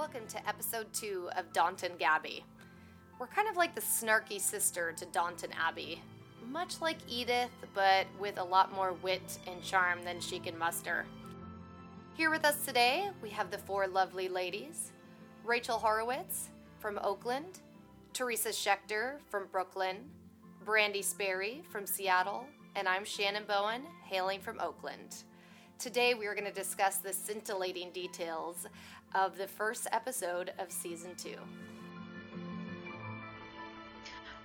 Welcome to episode two of Downton Gabby. We're kind of like the snarky sister to Downton Abbey, much like Edith, but with a lot more wit and charm than she can muster. Here with us today, we have the four lovely ladies Rachel Horowitz from Oakland, Teresa Schechter from Brooklyn, Brandy Sperry from Seattle, and I'm Shannon Bowen, hailing from Oakland. Today, we are going to discuss the scintillating details of the first episode of season two.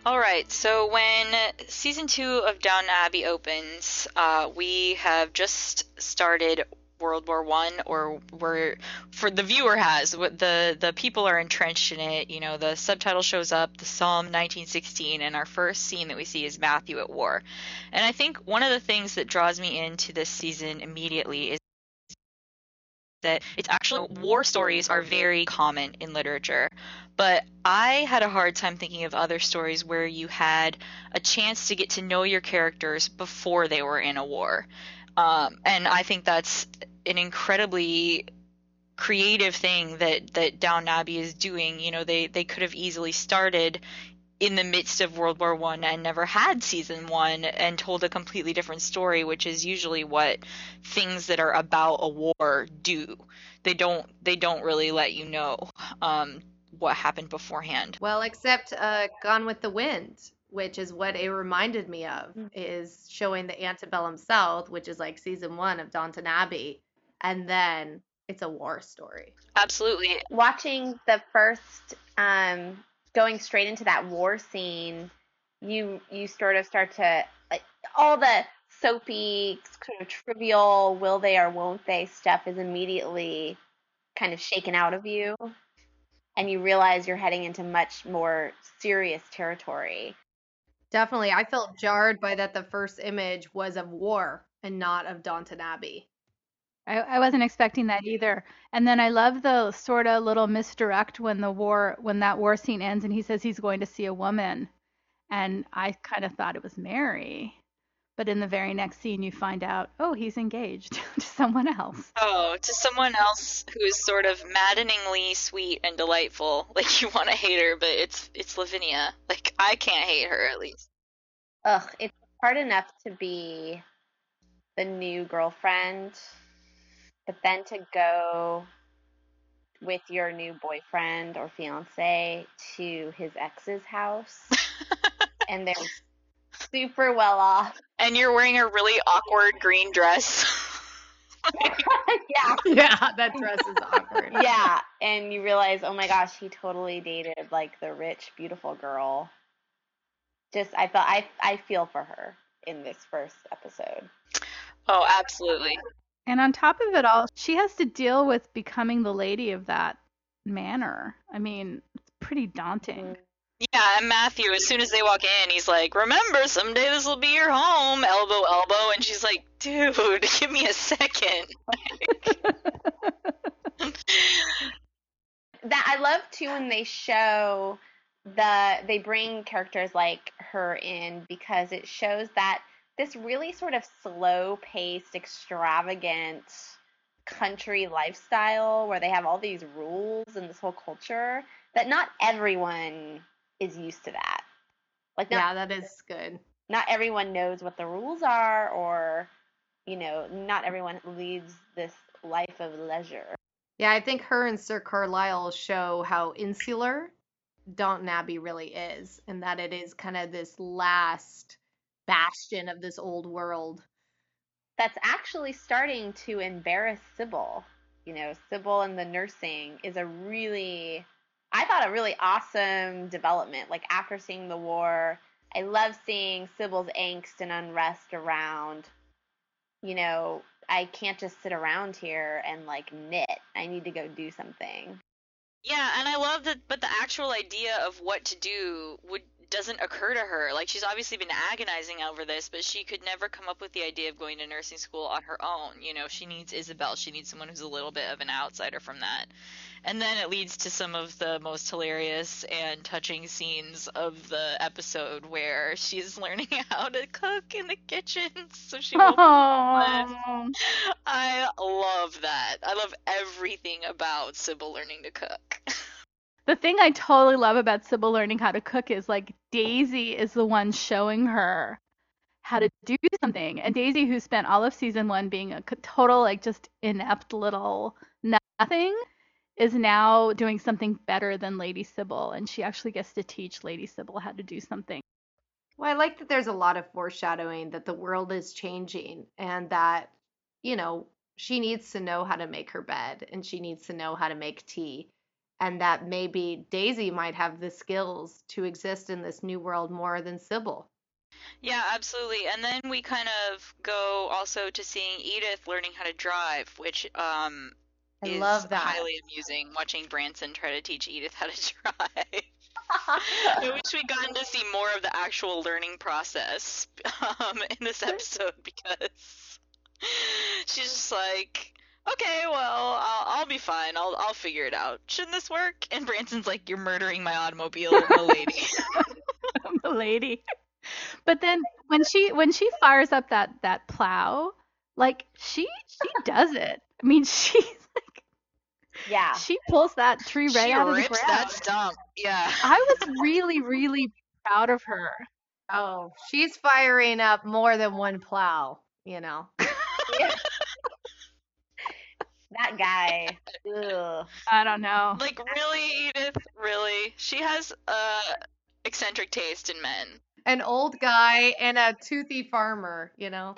All right, so when season two of Downton Abbey opens, uh, we have just started World War One, or we're for the viewer has the the people are entrenched in it. You know, the subtitle shows up, the Somme 1916, and our first scene that we see is Matthew at war. And I think one of the things that draws me into this season immediately is that it's actually war stories are very common in literature. But I had a hard time thinking of other stories where you had a chance to get to know your characters before they were in a war. Um, and I think that's an incredibly creative thing that that Downton Abbey is doing. You know, they they could have easily started in the midst of World War One and never had season one and told a completely different story, which is usually what things that are about a war do. They don't they don't really let you know um, what happened beforehand. Well, except uh, Gone with the Wind, which is what it reminded me of, mm. is showing the antebellum South, which is like season one of Downton Abbey, and then it's a war story. Absolutely. Watching the first um, going straight into that war scene, you you sort of start to like all the soapy kind of trivial will they or won't they stuff is immediately kind of shaken out of you and you realize you're heading into much more serious territory. Definitely. I felt jarred by that the first image was of war and not of Downton Abbey. I, I wasn't expecting that either. And then I love the sort of little misdirect when the war when that war scene ends and he says he's going to see a woman. And I kind of thought it was Mary. But in the very next scene you find out, oh, he's engaged to someone else. Oh, to someone else who's sort of maddeningly sweet and delightful. Like you want to hate her, but it's it's Lavinia. Like I can't hate her at least. Ugh, it's hard enough to be the new girlfriend but then to go with your new boyfriend or fiance to his ex's house and they're super well off. And you're wearing a really awkward green dress. yeah. Yeah, that dress is awkward. yeah, and you realize, oh my gosh, he totally dated like the rich, beautiful girl. Just I felt I I feel for her in this first episode. Oh, absolutely. And on top of it all, she has to deal with becoming the lady of that manor. I mean, it's pretty daunting. Yeah, and Matthew, as soon as they walk in, he's like, "Remember, someday this will be your home." Elbow, elbow, and she's like, "Dude, give me a second. that I love too when they show the they bring characters like her in because it shows that this really sort of slow paced, extravagant country lifestyle where they have all these rules and this whole culture that not everyone is used to that. Like not, Yeah, that is good. Not everyone knows what the rules are or you know, not everyone leads this life of leisure. Yeah, I think her and Sir Carlisle show how insular Downton Abbey really is, and that it is kind of this last bastion of this old world. That's actually starting to embarrass Sybil. You know, Sybil and the nursing is a really, I thought a really awesome development. Like after seeing the war, I love seeing Sybil's angst and unrest around, you know, I can't just sit around here and like knit. I need to go do something. Yeah, and I love that, but the actual idea of what to do would doesn't occur to her. Like she's obviously been agonizing over this, but she could never come up with the idea of going to nursing school on her own. You know, she needs Isabel. She needs someone who's a little bit of an outsider from that. And then it leads to some of the most hilarious and touching scenes of the episode where she's learning how to cook in the kitchen so she will. I love that. I love everything about Sybil learning to cook. The thing I totally love about Sybil learning how to cook is like Daisy is the one showing her how to do something. And Daisy, who spent all of season one being a total, like, just inept little nothing, is now doing something better than Lady Sybil. And she actually gets to teach Lady Sybil how to do something. Well, I like that there's a lot of foreshadowing that the world is changing and that, you know, she needs to know how to make her bed and she needs to know how to make tea. And that maybe Daisy might have the skills to exist in this new world more than Sybil. Yeah, absolutely. And then we kind of go also to seeing Edith learning how to drive, which um I is love that. highly amusing watching Branson try to teach Edith how to drive. I wish we'd gotten to see more of the actual learning process um, in this episode because she's just like, okay, well, I'll, I'll be fine. I'll I'll figure it out. Shouldn't this work? And Branson's like, you're murdering my automobile, lady. the lady. But then when she when she fires up that that plow, like she she does it. I mean, she's like Yeah. she pulls that tree right she out of the rips ground. that stump. Yeah. I was really really proud of her. Oh, she's firing up more than one plow, you know. That guy. Ugh. I don't know. Like really, Edith? Really? She has uh eccentric taste in men. An old guy and a toothy farmer, you know.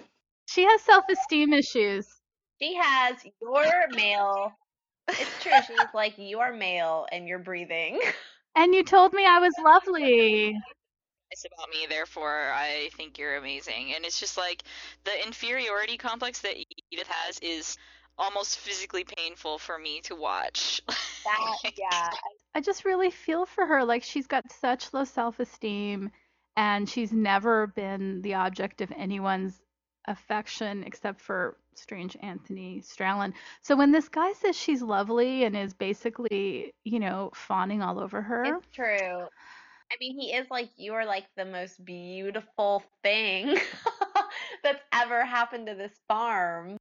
She has self-esteem issues. She has your male. It's true. She's like your male and you're breathing. And you told me I was lovely. It's about me, therefore I think you're amazing. And it's just like the inferiority complex that Edith has is almost physically painful for me to watch. That yeah. I just really feel for her. Like she's got such low self-esteem and she's never been the object of anyone's affection except for strange Anthony Strallan. So when this guy says she's lovely and is basically, you know, fawning all over her, It's true. I mean, he is like you are like the most beautiful thing that's ever happened to this farm.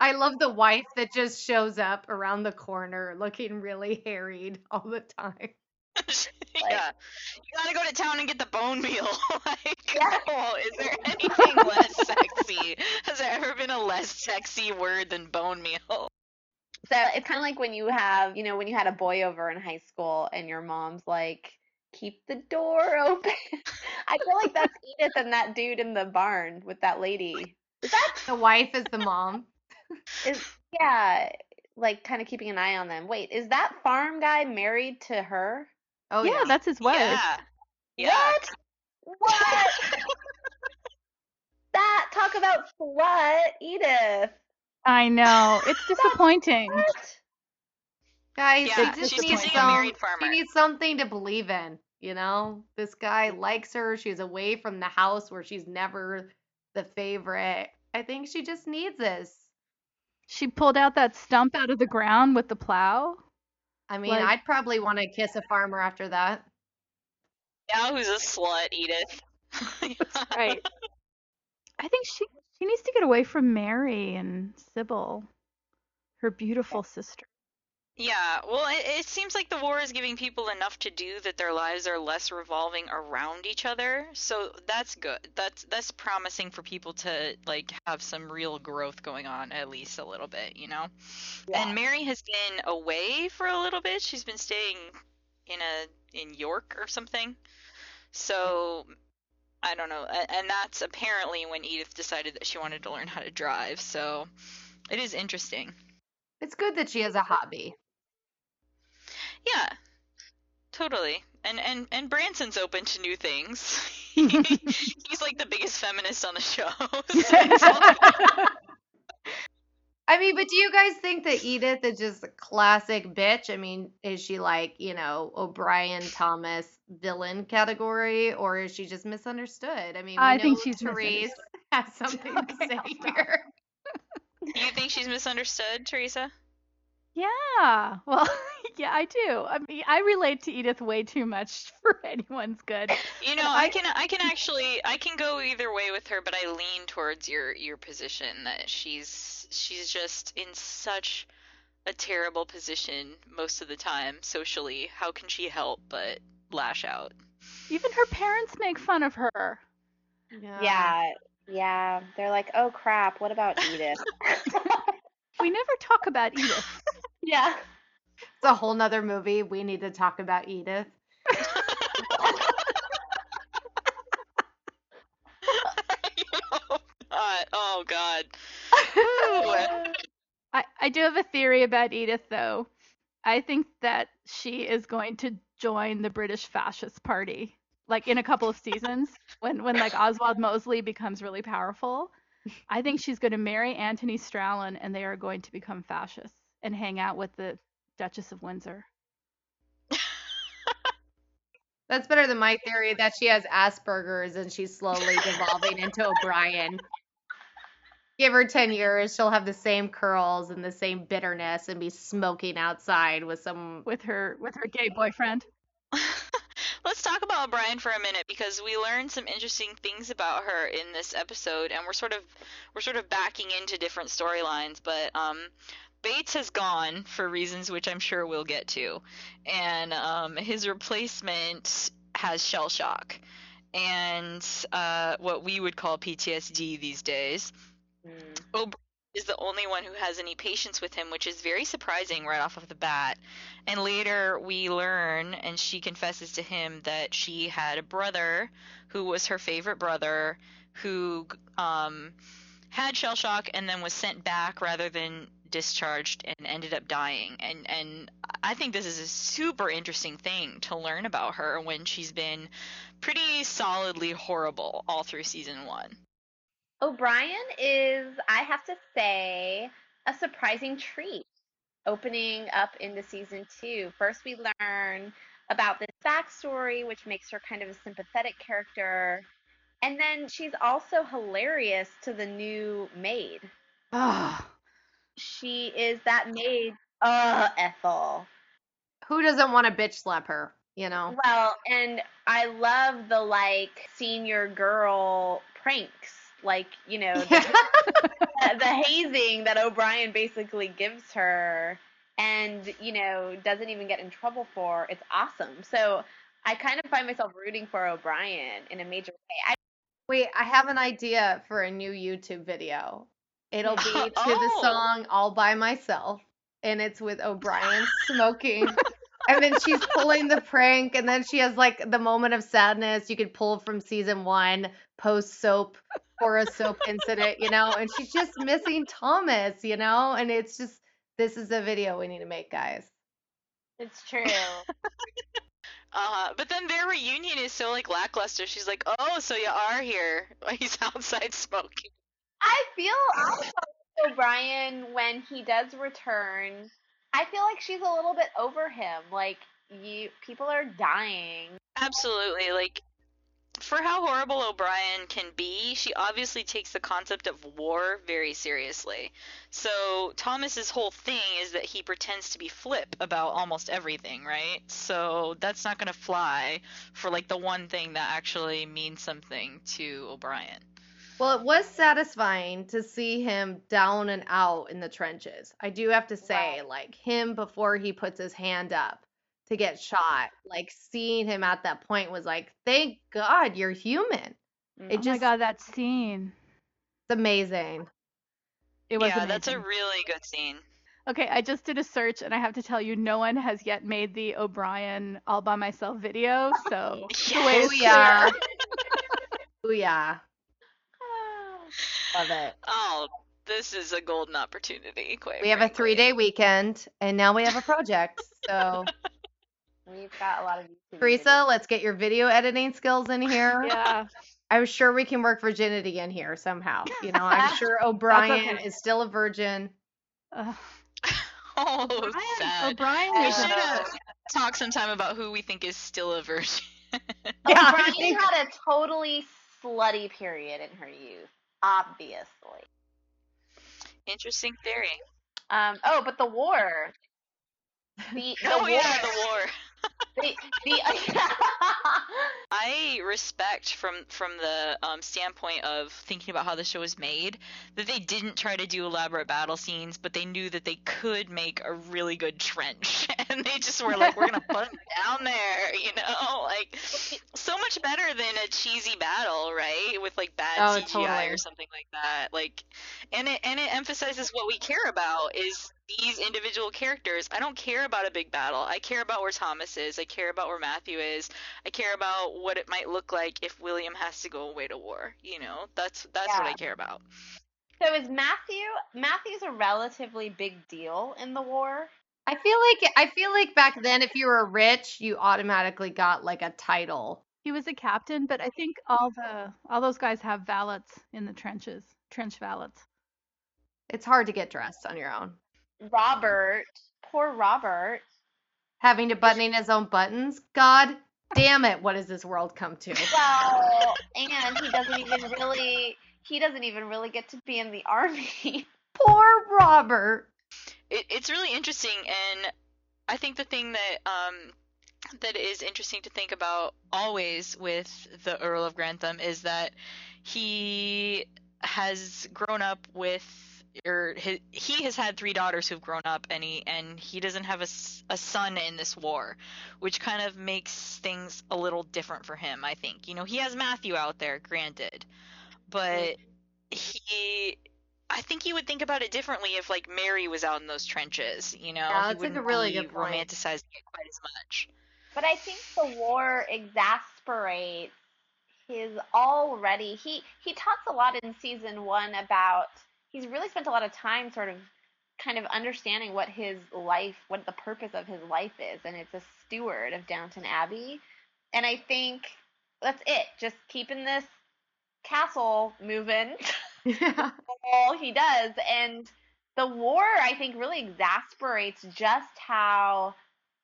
I love the wife that just shows up around the corner looking really harried all the time. yeah. You gotta go to town and get the bone meal. like, Yeah. oh, is there anything less sexy? Has there ever been a less sexy word than bone meal? So it's kind of like when you have, you know, when you had a boy over in high school and your mom's like, keep the door open. I feel like that's Edith and that dude in the barn with that lady. Is that, The wife is the mom. Is, yeah, like kind of keeping an eye on them. Wait, is that farm guy married to her? Oh yeah, yeah. that's his wife. Yeah. Yeah. What? What? that talk about slut, Edith. I know. It's disappointing. What? Guys, Yeah, she just needs kissing a some, married she needs something to believe in, you know? This guy likes her. She's away from the house where she's never the favorite. I think she just needs this. She pulled out that stump out of the ground with the plow. I mean, Like- I'd probably want to kiss a farmer after that. Now who's a slut, Edith? Right. I think she she needs to get away from Mary and Sybil, her beautiful sister. Yeah, well, it, it seems like the war is giving people enough to do that their lives are less revolving around each other. So that's good. That's that's promising for people to like have some real growth going on at least a little bit, you know. And Mary has been away for a little bit. She's been staying in a in York or something. So I don't know. And that's apparently when Edith decided that she wanted to learn how to drive. So it is interesting. It's good that she has a hobby. Yeah, totally. And and and Branson's open to new things. He's like the biggest feminist on the show. So I mean, but do you guys think that Edith is just a classic bitch? I mean, is she like, you know, O'Brien Thomas villain category, or is she just misunderstood? I mean, we I think she's Therese has something to say I'll stop. here. you think she's misunderstood, Teresa? Yeah. Well, yeah, I do. I mean, I relate to Edith way too much for anyone's good. You know, I can I can actually I can go either way with her, but I lean towards your your position that she's she's just in such a terrible position most of the time socially. How can she help but lash out? Even her parents make fun of her. Yeah, yeah. They're like, oh crap, what about Edith? We never talk about Edith. Yeah. It's a whole nother movie. We need to talk about Edith. God, oh God. I, I do have a theory about Edith, though. I think that she is going to join the British Fascist Party, like in a couple of seasons, when when like Oswald Mosley becomes really powerful. I think she's going to marry Anthony Strallan, and they are going to become fascists and hang out with the Duchess of Windsor. That's better than my theory that she has Asperger's and she's slowly devolving into O'Brien. Give her 10 years, she'll have the same curls and the same bitterness and be smoking outside with some. with her with her gay boyfriend. Let's talk about O'Brien for a minute because we learned some interesting things about her in this episode, and we're sort of we're sort of backing into different storylines. But um, Bates has gone for reasons which I'm sure we'll get to, and um, his replacement has shell shock and uh, what we would call PTSD these days. Mm. O'Brien is the only one who has any patience with him, which is very surprising right off of the bat. And later we learn, and she confesses to him that she had a brother who was her favorite brother who um, had shell shock and then was sent back rather than discharged and ended up dying. And and I think this is a super interesting thing to learn about her when she's been pretty solidly horrible all through season one. O'Brien is, I have to say, a surprising treat opening up into season two. First, we learn about this backstory, which makes her kind of a sympathetic character. And then she's also hilarious to the new maid. Ugh. She is that maid, uh, Ethel. who doesn't want to bitch slap her? You know? Well, and I love the like senior girl pranks. Like, you know, the, the hazing that O'Brien basically gives her and, you know, doesn't even get in trouble for. It's awesome. So I kind of find myself rooting for O'Brien in a major way. I, Wait, I have an idea for a new YouTube video. It'll be to the Oh. song All by Myself, and it's with O'Brien smoking. And then she's pulling the prank, and then she has like the moment of sadness you could pull from season one, post soap or a soap incident, you know, and she's just missing Thomas, you know, and it's just this is a video we need to make, guys. it's true. Uh, but then their reunion is so like lackluster. She's like, "Oh, so you are here?" He's outside smoking. I feel O'Brien when he does return. I feel like she's a little bit over him. Like you, people are dying. Absolutely. Like, for how horrible O'Brien can be, she obviously takes the concept of war very seriously. So Thomas's whole thing is that he pretends to be flip about almost everything, right? So that's not gonna fly for like the one thing that actually means something to O'Brien. Well, it was satisfying to see him down and out in the trenches. I do have to say, Right. like him before he puts his hand up to get shot, like seeing him at that point was like, thank God you're human. It Mhm. oh my just god, that scene. it's amazing. It was yeah, that's a amazing. really good scene. Okay, I just did a search and I have to tell you, no one has yet made the O'Brien all by myself video. So the way is Booyah. clear. Booyah. Love it. Oh, this is a golden opportunity, quite We have a three day weekend and now we have a project. So, We've got a lot of YouTube Teresa, let's get your video editing skills in here. Yeah. I'm sure we can work virginity in here somehow. You know, I'm sure O'Brien okay. is still a virgin. Ugh. Oh, O'Brien, sad. O'Brien We should a- uh, talk sometime about who we think is still a virgin. videos. Yeah, O'Brien had a totally slutty period in her youth, obviously. Interesting theory. Um, oh, but the war. The, the oh war. yeah, the war. The, the, I respect from from the um, standpoint of thinking about how the show was made that they didn't try to do elaborate battle scenes, but they knew that they could make a really good trench, and they just were like, "We're gonna put them down there," you know, like so much better than a cheesy battle, right? With like bad Oh, CGI totally. or something like that. Like, and it and it emphasizes what we care about is these individual characters. I don't care about a big battle. I care about where Thomas is. I care about where Matthew is. I care about what it might look like if William has to go away to war. You know, that's that's what I care about. so is Matthew? Matthew's a relatively big deal in the war. I feel like I feel like back then, if you were rich, you automatically got like a title. He was a captain, but I think all the all those guys have valets in the trenches, trench valets. It's hard to get dressed on your own. Robert, poor Robert. Having to buttoning his own buttons. God damn it! What has this world come to? Well, and he doesn't even really. He doesn't even really get to be in the army. Poor Robert. it, it's really interesting and i think the thing that um that is interesting to think about always with the earl of grantham is that he has grown up with or he, he has had three daughters who've grown up and he and he doesn't have a, a son in this war which kind of makes things a little different for him i think you know he has matthew out there granted but mm-hmm. he I think he would think about it differently if like Mary was out in those trenches, you know. Yeah, he that's, like, a wouldn't really be good point. romanticizing it quite as much. But I think the war exasperates his already he he talks a lot in season 1 about he's really spent a lot of time sort of kind of understanding what his life what the purpose of his life is and it's a steward of Downton Abbey. And I think that's it. Just keeping this castle moving. Yeah. all he does. And the war, I think, really exasperates just how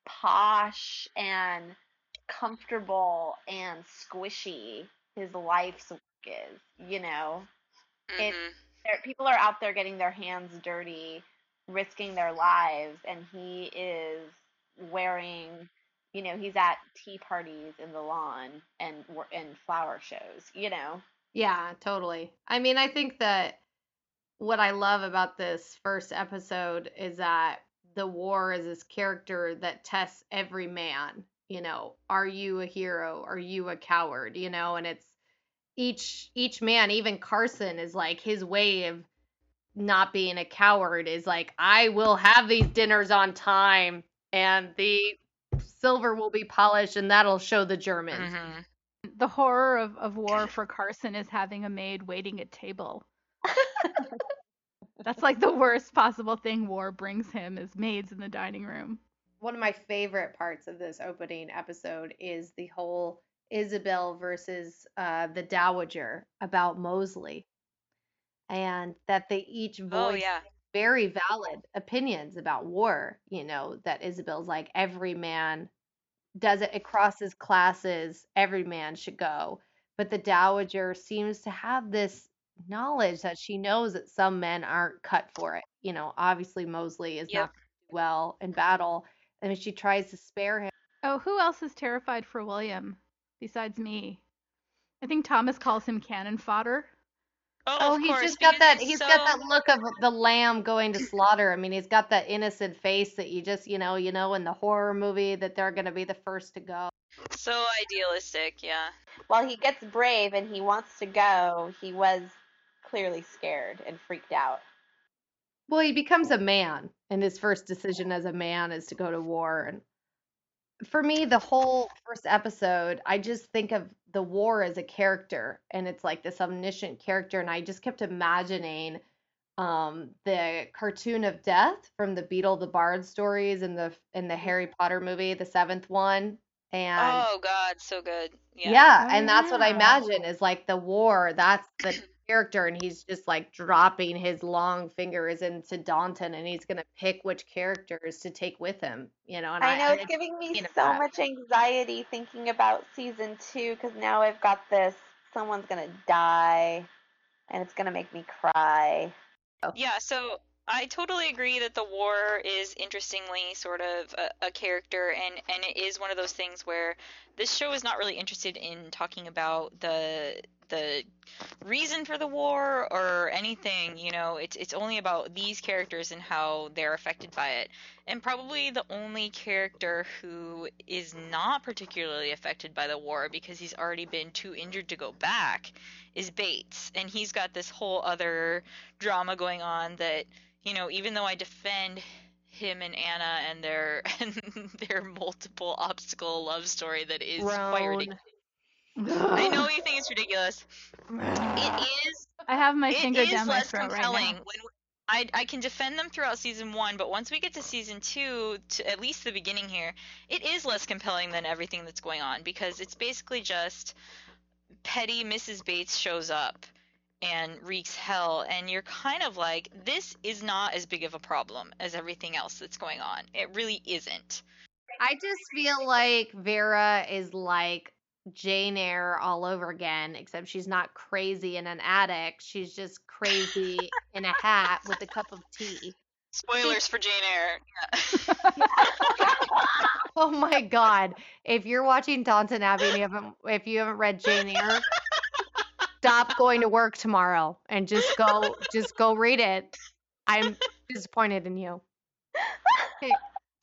posh and comfortable and squishy his life's work is. You know, It- Mhm. There, people are out there getting their hands dirty, risking their lives, and he is wearing. You know, he's at tea parties in the lawn and and flower shows. You know, Yeah, totally. I mean, I think that what I love about this first episode is that the war is this character that tests every man. You know, are you a hero? Are you a coward? You know, and it's each each man, even Carson is like his way of not being a coward is like I will have these dinners on time and the silver will be polished and that'll show the Germans. Mhm. The horror of, of war for Carson is having a maid waiting at table. That's like the worst possible thing war brings him is maids in the dining room. one of my favorite parts of this opening episode is the whole Isabel versus uh, the Dowager about Mosley, and that they each Oh voice yeah. very valid opinions about war. You know that Isabel's like every man does it. It crosses classes. Every man should go, but the Dowager seems to have this knowledge that she knows that some men aren't cut for it. You know, obviously Mosley is Yep. not well in battle. I mean, she tries to spare him. Oh, who else is terrified for William besides me? I think Thomas calls him cannon fodder. Oh, Oh, of he's course, just got because that. it's He's so... got that look of the lamb going to slaughter. I mean, he's got that innocent face that you just, you know, you know, in the horror movie that they're gonna be the first to go. so idealistic. Yeah. while he gets brave and he wants to go, he was clearly scared and freaked out. Well, he becomes a man, and his first decision as a man is to go to war. And for me, the whole first episode, I just think of the war as a character, and it's like this omniscient character, and I just kept imagining um the cartoon of death from the Beedle the Bard stories and the in the Harry Potter movie, the seventh one. And oh God, so good. yeah, Yeah. Oh, and that's what I imagine is like the war. That's the character, and he's just like dropping his long fingers into Downton, and he's gonna pick which characters to take with him. You know, and I know it's I, giving me so that. much anxiety thinking about season two because now I've got this someone's gonna die and it's gonna make me cry. Oh. Yeah, so I totally agree that the war is interestingly sort of a, a, character, and and it is one of those things where this show is not really interested in talking about the the reason for the war or anything. You know, it's it's only about these characters and how they're affected by it. And probably the only character who is not particularly affected by the war because he's already been too injured to go back is Bates, and he's got this whole other drama going on that you know, even though I defend him and Anna and their and their multiple obstacle love story that is Roan. quite ridiculous. I know you think it's ridiculous. it is. I have my finger down my throat right now. It is less compelling when I I can defend them throughout season one, but once we get to season two, to at least the beginning here, it is less compelling than everything that's going on because it's basically just petty Mrs. Bates shows up and wreaks hell and you're kind of like this is not as big of a problem as everything else that's going on it really isn't i just feel like vera is like jane eyre all over again except she's not crazy in an attic she's just crazy in a hat with a cup of tea spoilers for jane eyre oh my god if you're watching downton abbey and you haven't if you haven't read jane eyre stop going to work tomorrow and just go just go read it. I'm disappointed in you. Okay,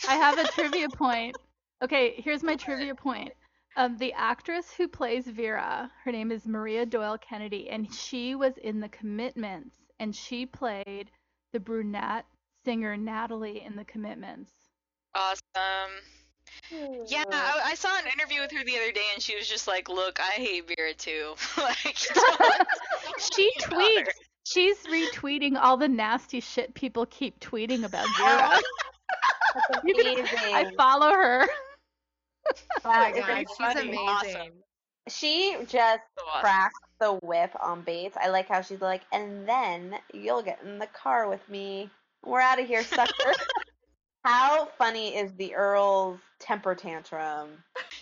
I have a trivia point. Okay, here's my trivia point. Um, the actress who plays Vera, her name is Maria Doyle Kennedy, and she was in The Commitments, and she played the brunette singer Natalie in The Commitments. Awesome. Yeah, I, I, saw an interview with her the other day, and she was just like, "Look, I hate Vera too." like, she tweets. She's retweeting all the nasty shit people keep tweeting about Vera. Can, I follow her. Oh my god, she's amazing. Awesome. She just so awesome. cracks the whip on Bates. I like how she's like, and then you'll get in the car with me. We're out of here, sucker. How funny is the Earl's temper tantrum?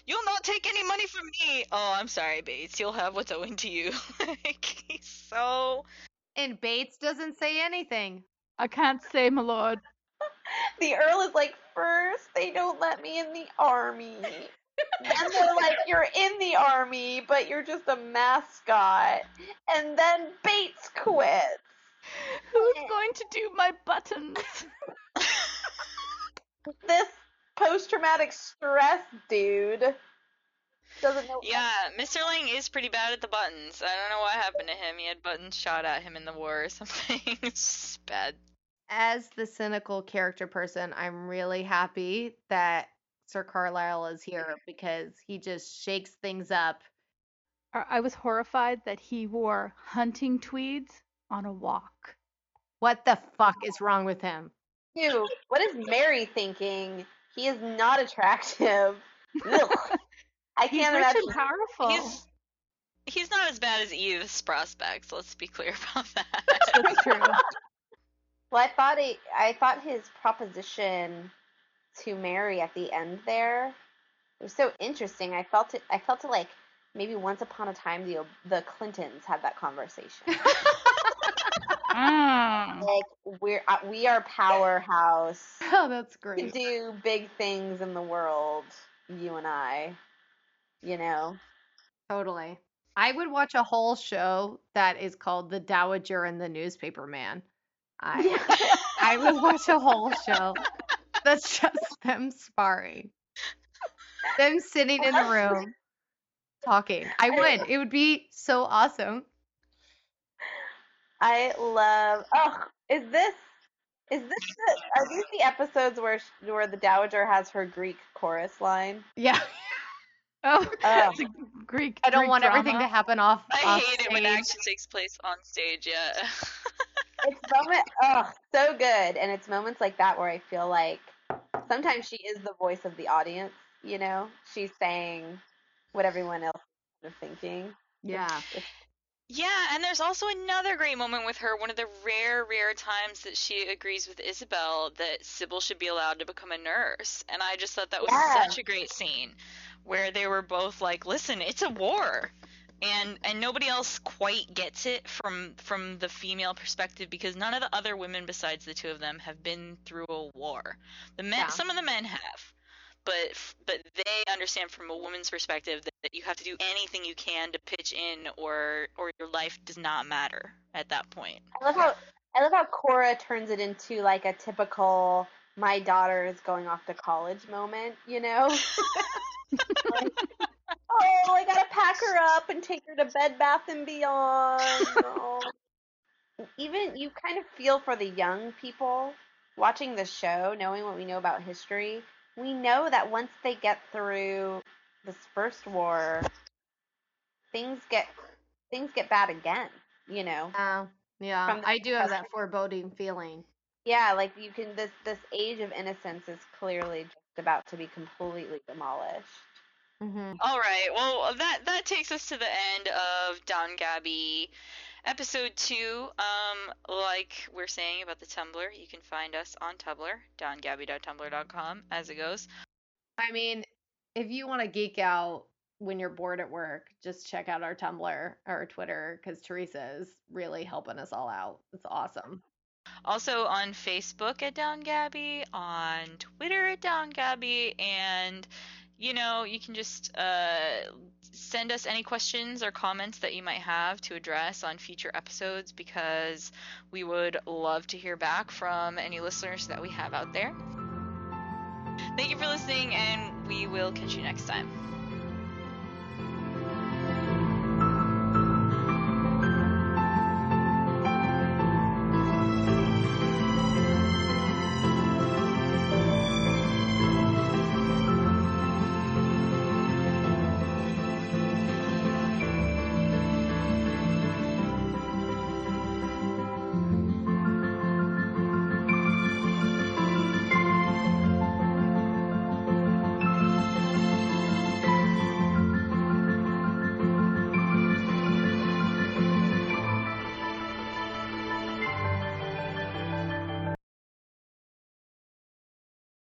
You'll not take any money from me. Oh, I'm sorry, Bates. You'll have what's owing to you. like, he's so. And Bates doesn't say anything. I can't say, my lord. the Earl is like, first they don't let me in the army. and they're like, you're in the army, but you're just a mascot. And then Bates quits. Who's going to do my buttons? this post traumatic stress dude doesn't know. Yeah, Mr. Lang is pretty bad at the buttons. I don't know what happened to him. He had buttons shot at him in the war or something. it's just bad. As the cynical character person, I'm really happy that Sir Carlisle is here because he just shakes things up. I was horrified that he wore hunting tweeds on a walk. What the fuck is wrong with him? Two, what is Mary thinking? He is not attractive. I can't he's imagine. And powerful. He's, he's not as bad as Eve's prospects. Let's be clear about that. That's true. Well, I thought he, I thought his proposition to Mary at the end there it was so interesting. I felt it. I felt it like maybe once upon a time the the Clintons had that conversation. Mm. Like we're uh, we are powerhouse. Oh, that's great. To do big things in the world, you and I. You know. Totally. I would watch a whole show that is called The Dowager and the Newspaper Man. I I would watch a whole show that's just them sparring. Them sitting in a room talking. I would. It would be so awesome. I love. Oh, is this is this the, are these the episodes where where the dowager has her Greek chorus line? Yeah. Oh, oh. Greek. I don't Greek want drama. everything to happen off. I off hate stage. it when action takes place on stage. Yeah. It's moment. Oh, so good, and it's moments like that where I feel like sometimes she is the voice of the audience. You know, she's saying what everyone else is thinking. Yeah. It's, yeah, and there's also another great moment with her. One of the rare, rare times that she agrees with Isabel that Sybil should be allowed to become a nurse. And I just thought that was yeah. such a great scene where they were both like, listen, it's a war. And and nobody else quite gets it from from the female perspective because none of the other women besides the two of them have been through a war. The men, Yeah. some of the men have, but but they understand from a woman's perspective that, that you have to do anything you can to pitch in, or or your life does not matter at that point. I love how I love how Cora turns it into like a typical my daughter is going off to college moment, you know? Like, oh, I gotta pack her up and take her to Bed Bath and Beyond. Oh. Even you kind of feel for the young people watching the show, knowing what we know about history. We know that once they get through this first war, things get things get bad again. You know. Yeah, yeah. I do have that foreboding feeling. Yeah, like you can this this age of innocence is clearly just about to be completely demolished. Mm-hmm. All right. Well, that that takes us to the end of Down Gabby episode 2. Um like we're saying about the Tumblr, you can find us on Tumblr, downgabby.tumblr.com as it goes. I mean, if you want to geek out when you're bored at work, just check out our Tumblr or our Twitter because Teresa is really helping us all out. It's awesome. Also on Facebook at Down Gabby, on Twitter at Down Gabby, and you know, you can just uh, send us any questions or comments that you might have to address on future episodes because we would love to hear back from any listeners that we have out there. Thank you for listening, and we will catch you next time.